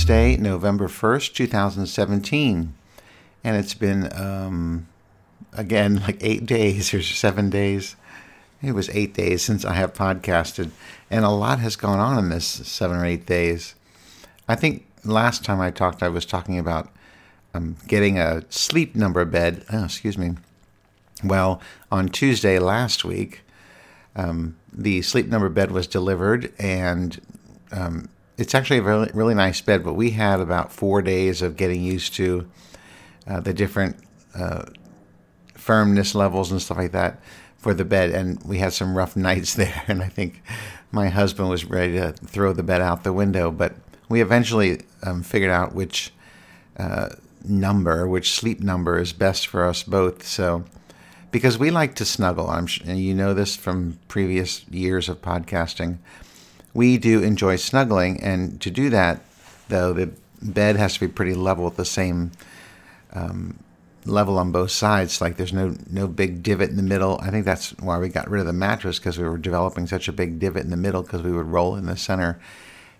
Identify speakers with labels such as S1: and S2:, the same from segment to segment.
S1: Wednesday, November 1st, 2017. And it's been, um, again, like eight days or seven days. It was eight days since I have podcasted. And a lot has gone on in this seven or eight days. I think last time I talked, I was talking about um, getting a sleep number bed. Oh, excuse me. Well, on Tuesday last week, um, the sleep number bed was delivered, and um, it's actually a really, really nice bed. But we had about four days of getting used to uh, the different uh, firmness levels and stuff like that for the bed, and we had some rough nights there. And I think my husband was ready to throw the bed out the window, but we eventually um, figured out which uh, number, which sleep number is best for us both. So because we like to snuggle. I'm and you know this from previous years of podcasting. We do enjoy snuggling, and to do that, though, the bed has to be pretty level at the same um, level on both sides. Like there's no no big divot in the middle. I think that's why we got rid of the mattress because we were developing such a big divot in the middle because we would roll in the center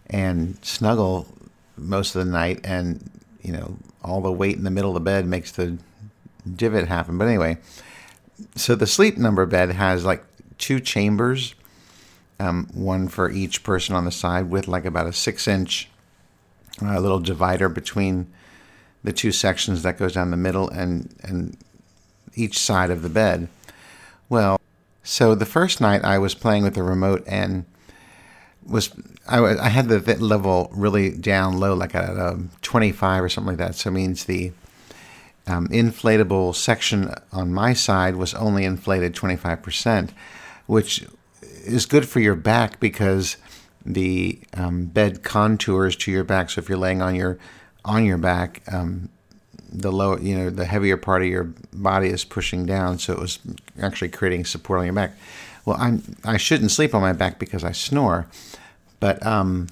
S1: and snuggle most of the night, and you know all the weight in the middle of the bed makes the divot happen. But anyway, so the sleep number bed has like two chambers, um, one for each person on the side, with like about a six inch uh, little divider between the two sections that goes down the middle and and each side of the bed. Well, so the first night I was playing with the remote and was I, I had the level really down low, like at a 25 or something like that. So it means the um, inflatable section on my side was only inflated 25%, which is good for your back because the um, bed contours to your back. So if you're laying on your on your back, um, the low, you know, the heavier part of your body is pushing down, so it was actually creating support on your back. Well, I'm I shouldn't sleep on my back because I snore, but um,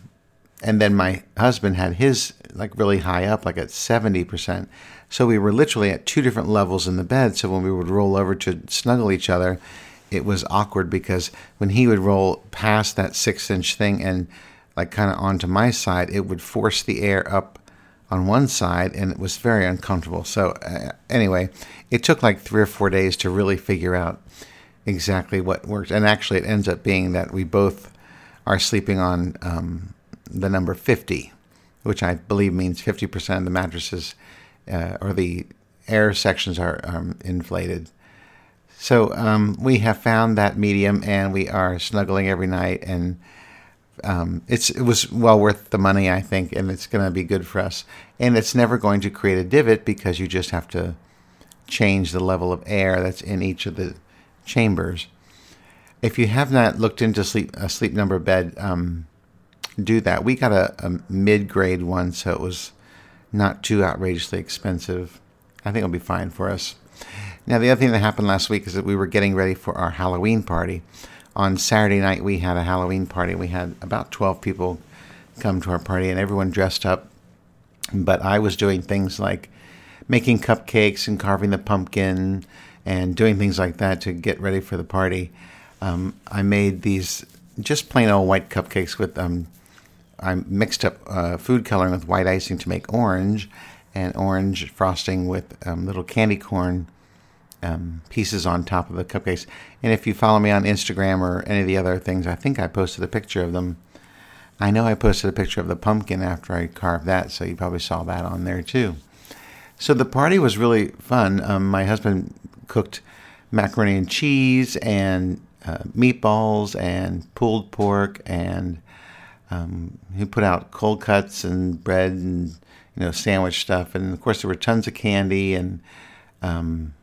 S1: and then my husband had his like really high up, like at seventy percent. So we were literally at two different levels in the bed. So when we would roll over to snuggle each other, it was awkward because when he would roll past that six inch thing and like kind of onto my side, it would force the air up on one side and it was very uncomfortable. So, uh, anyway, it took like three or four days to really figure out exactly what worked. And actually, it ends up being that we both are sleeping on um, the number 50, which I believe means 50% of the mattresses uh, or the air sections are um, inflated. So um, we have found that medium, and we are snuggling every night, and um, it's it was well worth the money, I think, and it's going to be good for us. And it's never going to create a divot because you just have to change the level of air that's in each of the chambers. If you have not looked into sleep a sleep number bed, um, do that. We got a, a mid grade one, so it was not too outrageously expensive. I think it'll be fine for us. Now, the other thing that happened last week is that we were getting ready for our Halloween party. On Saturday night, we had a Halloween party. We had about 12 people come to our party, and everyone dressed up. But I was doing things like making cupcakes and carving the pumpkin and doing things like that to get ready for the party. Um, I made these just plain old white cupcakes with um, I mixed up uh, food coloring with white icing to make orange, and orange frosting with um, little candy corn um, pieces on top of the cupcakes. And if you follow me on Instagram or any of the other things, I think I posted a picture of them. I know I posted a picture of the pumpkin after I carved that, so you probably saw that on there too. So the party was really fun. Um, my husband cooked macaroni and cheese and uh, meatballs and pulled pork and um, he put out cold cuts and bread and you know sandwich stuff, and of course there were tons of candy, and um,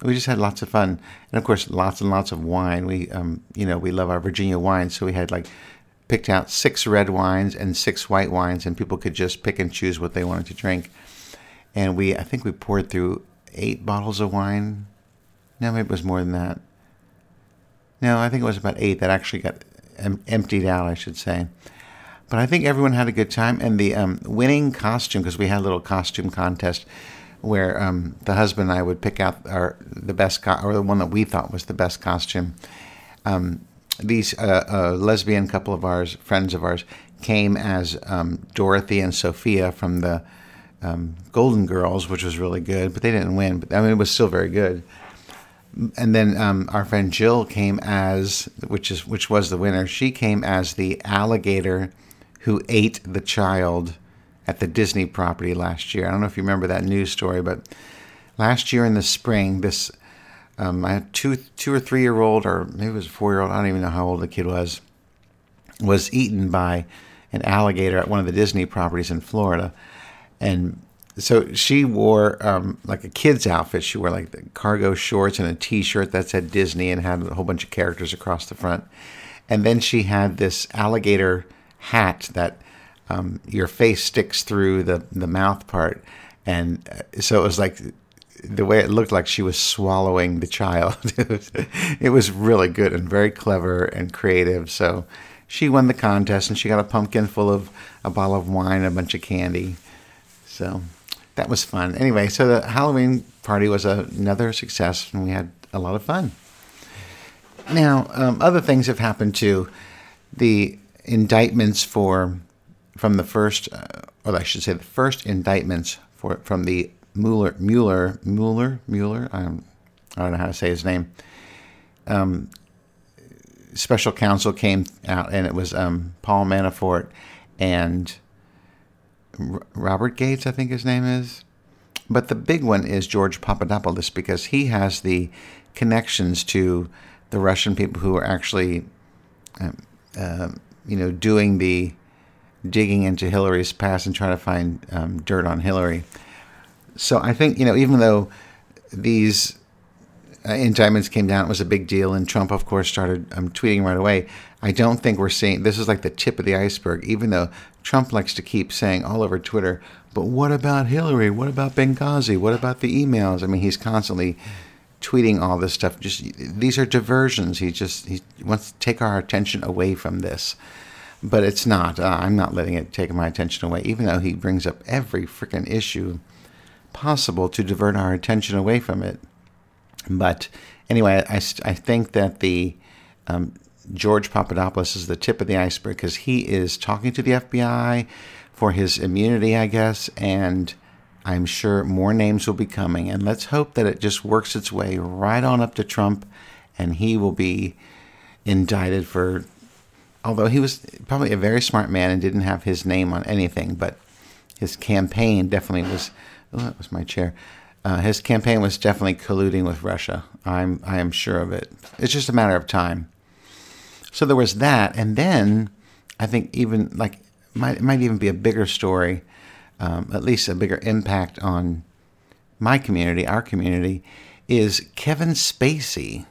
S1: we just had lots of fun, and of course lots and lots of wine. We um, you know we love our Virginia wines, so we had like picked out six red wines and six white wines, and people could just pick and choose what they wanted to drink. And we I think we poured through eight bottles of wine. No, maybe it was more than that. No, I think it was about eight that actually got em- emptied out, I should say. But I think everyone had a good time, and the um, winning costume because we had a little costume contest where um, the husband and I would pick out our the best co- or the one that we thought was the best costume. Um, these uh, lesbian couple of ours, friends of ours, came as um, Dorothy and Sophia from the um, Golden Girls, which was really good, but they didn't win. But I mean, it was still very good. And then um, our friend Jill came as, which is which was the winner. She came as the alligator who ate the child at the Disney property last year. I don't know if you remember that news story, but last year in the spring, this um, I had two two or three year old, or maybe it was a four year old. I don't even know how old the kid was. Was eaten by an alligator at one of the Disney properties in Florida, and so she wore um, like a kid's outfit. She wore like the cargo shorts and a T-shirt that said Disney and had a whole bunch of characters across the front. And then she had this alligator hat that um, your face sticks through the the mouth part, and uh, so it was like the way it looked like she was swallowing the child. it, was, really good and very clever and creative. So she won the contest and she got a pumpkin full of a bottle of wine and a bunch of candy. So that was fun. Anyway, so the Halloween party was a, another success, and we had a lot of fun. Now, um, other things have happened too. The indictments for from the first, uh, or I should say, the first indictments for from the Mueller Mueller Mueller Mueller. Um, I don't know how to say his name. Um, special counsel came out, and it was um, Paul Manafort and Robert Gates, I think his name is. But the big one is George Papadopoulos because he has the connections to the Russian people who are actually, um, uh, you know, doing the digging into Hillary's past and trying to find um, dirt on Hillary. So I think you know, even though these uh, indictments came down, it was a big deal, and Trump, of course, started um, tweeting right away. I don't think we're seeing this is like the tip of the iceberg, even though Trump likes to keep saying all over Twitter, but what about Hillary? What about Benghazi? What about the emails? I mean, he's constantly tweeting all this stuff. Just these are diversions. He just he wants to take our attention away from this, but it's not. Uh, I'm not letting it take my attention away, even though he brings up every freaking issue possible to divert our attention away from it. But anyway, I, I think that the um, George Papadopoulos is the tip of the iceberg because he is talking to the FBI for his immunity, I guess, and I'm sure more names will be coming. And let's hope that it just works its way right on up to Trump and he will be indicted for, although he was probably a very smart man and didn't have his name on anything, but his campaign definitely was. Oh, that was my chair. Uh, his campaign was definitely colluding with Russia. I'm I am sure of it. It's just a matter of time. So there was that, and then I think even like might might even be a bigger story, um, at least a bigger impact on my community, our community, is Kevin Spacey.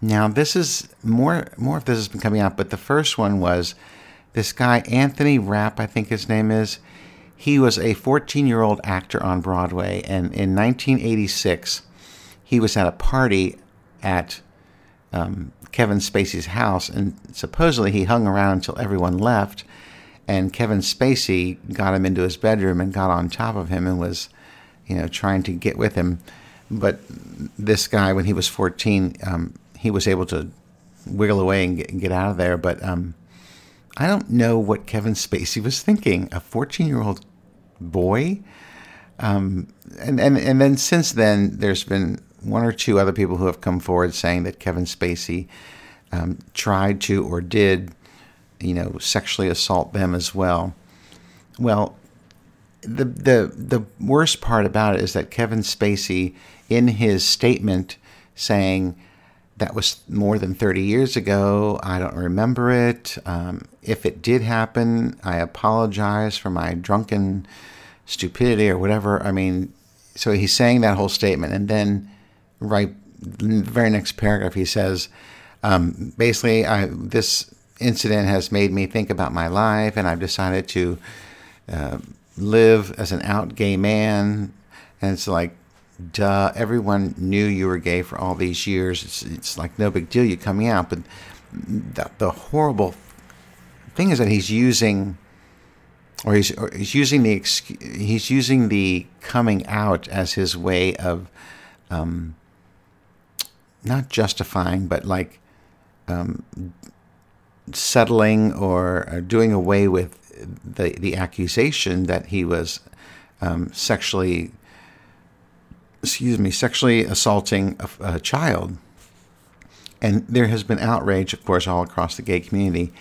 S1: Now this is more more of this has been coming out, but the first one was this guy Anthony Rapp, I think his name is. He was a 14 year old actor on Broadway, and in 1986, he was at a party at um, Kevin Spacey's house, and supposedly he hung around until everyone left. And Kevin Spacey got him into his bedroom and got on top of him and was, you know, trying to get with him. But this guy, when he was 14, um, he was able to wiggle away and get, get out of there. But um, I don't know what Kevin Spacey was thinking. A 14 year old boy? Um, and, and, and then since then, there's been one or two other people who have come forward saying that Kevin Spacey um, tried to or did, you know, sexually assault them as well. Well, the the the worst part about it is that Kevin Spacey, in his statement, saying that was more than 30 years ago. I don't remember it. Um, if it did happen, I apologize for my drunken stupidity or whatever. I mean, so he's saying that whole statement, and then right the very next paragraph he says, um, basically, I, this incident has made me think about my life, and I've decided to uh, live as an out gay man. And it's like, duh, everyone knew you were gay for all these years. It's, it's like no big deal You're coming out. But the, the horrible thing is that he's using, or he's, or he's using the he's using the coming out as his way of, um, not justifying, but like, um, settling or, or doing away with the the accusation that he was um, sexually excuse me sexually assaulting a, a child. And there has been outrage of course all across the gay community.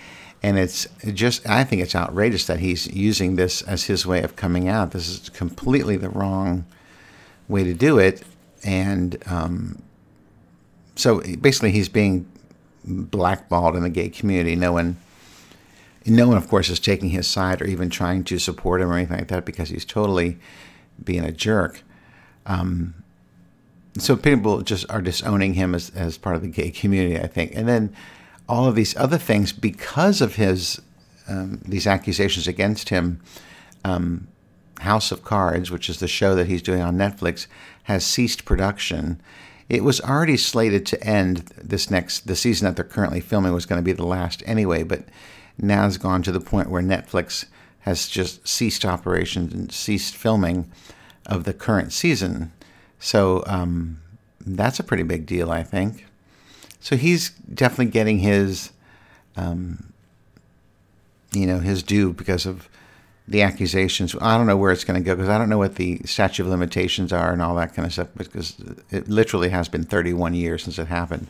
S1: And it's just i think it's outrageous that he's using this as his way of coming out. This is completely the wrong way to do it. And um, so basically he's being blackballed in the gay community no one no one, of course, is taking his side or even trying to support him or anything like that because he's totally being a jerk. Um, so people just are disowning him as, as part of the gay community, I think. And then all of these other things, because of his um, these accusations against him, um, House of Cards, which is the show that he's doing on Netflix, has ceased production. It was already slated to end this next the season that they're currently filming was going to be the last anyway, but now it's gone to the point where Netflix has just ceased operations and ceased filming of the current season. So um, that's a pretty big deal, I think. So he's definitely getting his, um, you know, his due because of the accusations. I don't know where it's going to go because I don't know what the statute of limitations are and all that kind of stuff because it literally has been 31 years since it happened.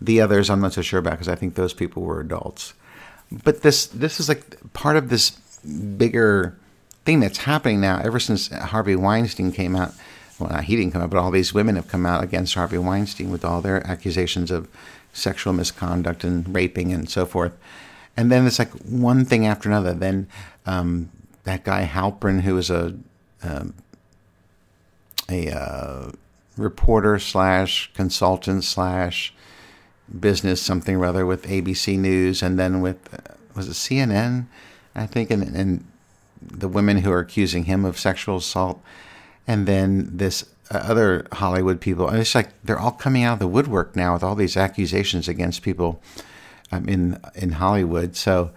S1: The others I'm not so sure about because I think those people were adults but this this is like part of this bigger thing that's happening now. Ever since Harvey Weinstein came out, well, not he didn't come out, but all these women have come out against Harvey Weinstein with all their accusations of sexual misconduct and raping and so forth. And then it's like one thing after another. Then um, that guy Halperin, who is a um, a uh, reporter slash consultant slash business something rather with ABC News and then with was it CNN, I think, and and the women who are accusing him of sexual assault, and then this uh, other Hollywood people. And it's like they're all coming out of the woodwork now with all these accusations against people um, in in Hollywood. So,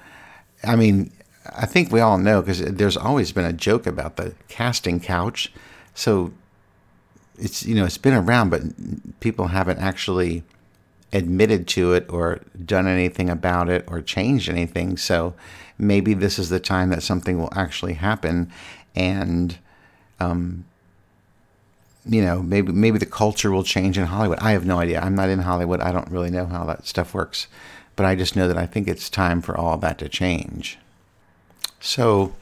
S1: I mean, I think we all know because there's always been a joke about the casting couch. So it's you know it's been around, but people haven't actually admitted to it or done anything about it or changed anything. So maybe this is the time that something will actually happen, and um, you know, maybe maybe the culture will change in Hollywood. I have no idea. I'm not in Hollywood. I don't really know how that stuff works, but I just know that I think it's time for all that to change. So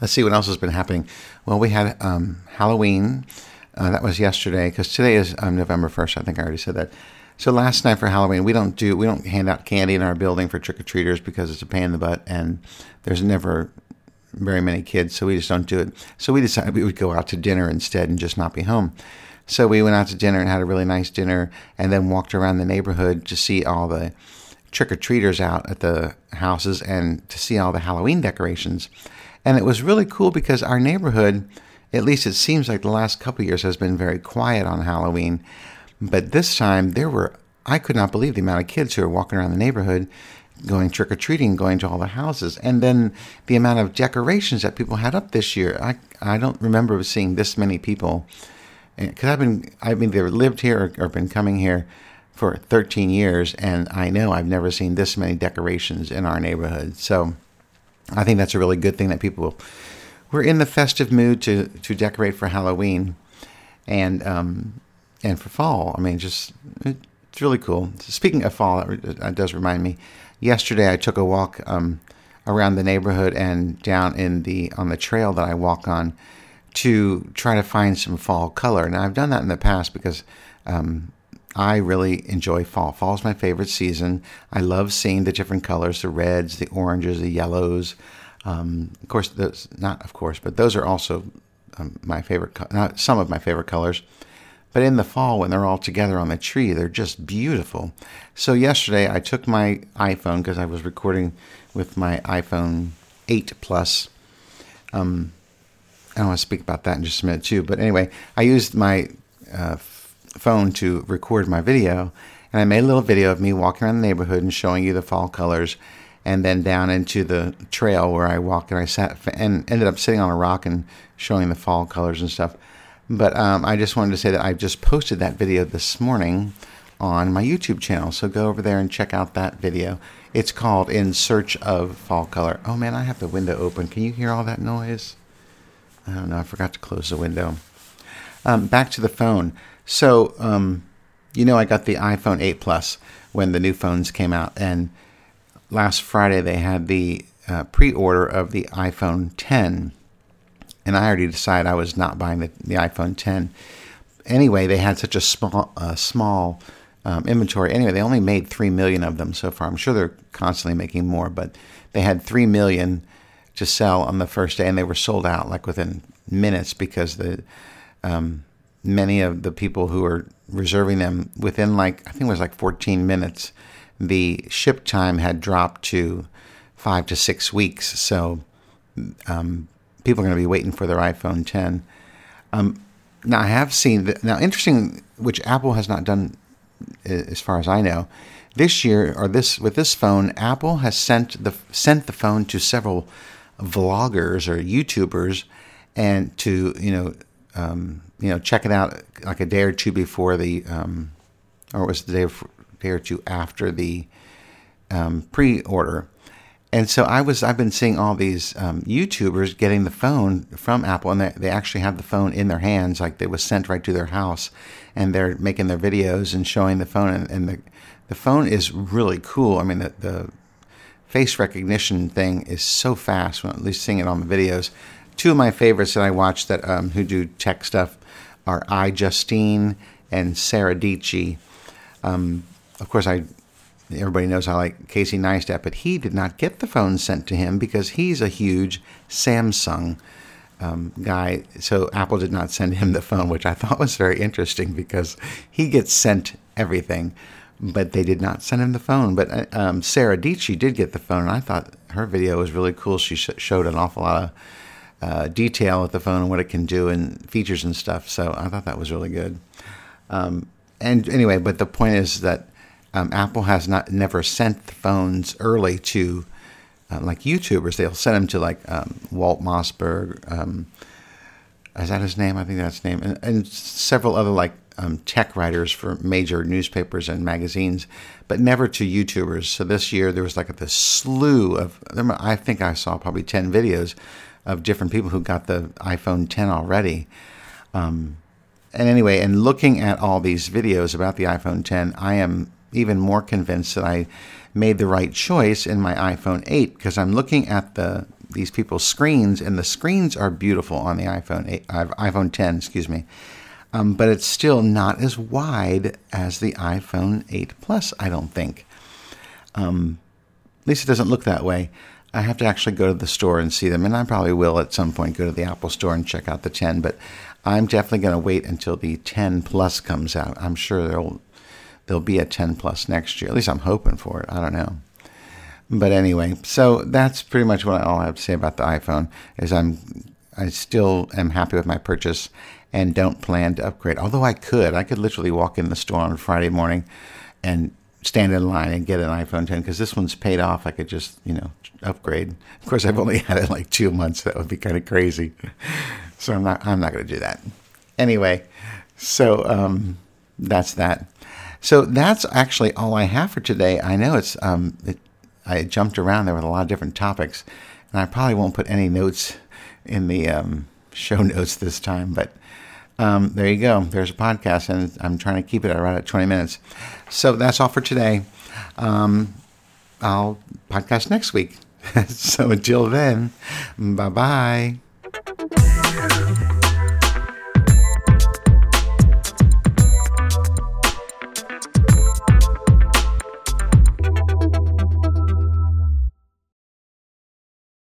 S1: let's see what else has been happening. Well, we had um, Halloween. Uh, that was yesterday because today is um, November 1st. I think I already said that. So last night for Halloween, we don't do we don't hand out candy in our building for trick or treaters because it's a pain in the butt, and there's never very many kids, so we just don't do it. So we decided we would go out to dinner instead and just not be home. So we went out to dinner and had a really nice dinner, and then walked around the neighborhood to see all the trick or treaters out at the houses and to see all the Halloween decorations. And it was really cool because our neighborhood, at least it seems like the last couple years, has been very quiet on Halloween. But this time there were, I could not believe the amount of kids who were walking around the neighborhood going trick or treating, going to all the houses, and then the amount of decorations that people had up this year. I I don't remember seeing this many people because I've been I've either lived here or, or, been coming here for 13 years, and I know I've never seen this many decorations in our neighborhood. So I think that's a really good thing that people were in the festive mood to to decorate for Halloween, and um, and for fall, I mean, just it's really cool. Speaking of fall, it does remind me. Yesterday, I took a walk um, around the neighborhood and down in the on the trail that I walk on to try to find some fall color. Now, I've done that in the past because um, I really enjoy fall. Fall is my favorite season. I love seeing the different colors: the reds, the oranges, the yellows. Um, of course, those not of course, but those are also um, my favorite. Not some of my favorite colors. But in the fall, when they're all together on the tree, they're just beautiful. So yesterday, I took my iPhone because I was recording with my iPhone 8 Plus. Um, I want to speak about that in just a minute too. But anyway, I used my uh, phone to record my video, and I made a little video of me walking around the neighborhood and showing you the fall colors, and then down into the trail where I walked, and I sat and ended up sitting on a rock and showing the fall colors and stuff. But um, I just wanted to say that I just posted that video this morning on my YouTube channel. So go over there and check out that video. It's called In Search of Fall Color. Oh man, I have the window open. Can you hear all that noise? I don't know. I forgot to close the window. Um, back to the phone. So, um, you know, I got the iPhone 8 Plus when the new phones came out, and last Friday they had the uh, pre-order of the iPhone 10, and I already decided I was not buying the, the iPhone 10. Anyway, they had such a small uh, small um, inventory. Anyway, they only made three million of them so far. I'm sure they're constantly making more, but they had three million to sell on the first day, and they were sold out like within minutes because the um, many of the people who were reserving them within like I think it was like 14 minutes, the ship time had dropped to five to six weeks. So um, people are going to be waiting for their iPhone 10. Um, now I have seen now interesting, which Apple has not done as far as I know. This year, or this with this phone, Apple has sent the sent the phone to several vloggers or YouTubers, and to you know um, you know check it out like a day or two before the um, or it was the day, day or two after the um, pre-order. And so I was I've been seeing all these um, YouTubers getting the phone from Apple, and they, they actually have the phone in their hands, like it was sent right to their house, and they're making their videos and showing the phone, and, and the the phone is really cool. I mean the the face recognition thing is so fast. When at least seeing it on the videos. Two of my favorites that I watch that um, who do tech stuff are iJustine and Sarah Dietschy. Um, of course, I everybody knows I like Casey Neistat, but he did not get the phone sent to him because he's a huge Samsung um, guy. So Apple did not send him the phone, which I thought was very interesting because he gets sent everything, but they did not send him the phone. But uh, um, Sarah Dietschy did get the phone, and I thought her video was really cool. She sh- showed an awful lot of uh, detail with the phone and what it can do and features and stuff. So I thought that was really good. Um, and anyway, but the point is that um, Apple has not never sent the phones early to uh, like YouTubers. They'll send them to like um, Walt Mossberg. Um, is that his name? I think that's his name, and, and several other like um, tech writers for major newspapers and magazines, but never to YouTubers. So this year there was like a slew of. I think I saw probably ten videos of different people who got the iPhone 10 already. Um, and anyway, and looking at all these videos about the iPhone 10, I am even more convinced that I made the right choice in my iPhone 8 because I'm looking at the these people's screens and the screens are beautiful on the iPhone 8, iPhone 10, excuse me. Um, but it's still not as wide as the iPhone 8 Plus, I don't think. Um, at least it doesn't look that way. I have to actually go to the store and see them, and I probably will at some point go to the Apple store and check out the 10. But I'm definitely going to wait until the 10 Plus comes out. I'm sure there'll there'll be a 10 Plus next year. At least I'm hoping for it. I don't know. But anyway, so that's pretty much what all I have to say about the iPhone. Is I'm I still am happy with my purchase and don't plan to upgrade. Although I could, I could literally walk in the store on Friday morning and stand in line and get an iPhone 10 because this one's paid off. I could just, you know, upgrade. Of course, I've only had it like two months. That would be kind of crazy. So I'm not. I'm not going to do that. Anyway, so um, that's that. So that's actually all I have for today. I know it's. Um, it, I jumped around there with a lot of different topics, and I probably won't put any notes in the um, show notes this time, but um, there you go. There's a podcast, and I'm trying to keep it right at 20 minutes. So that's all for today. Um, I'll podcast next week. so until then, bye bye.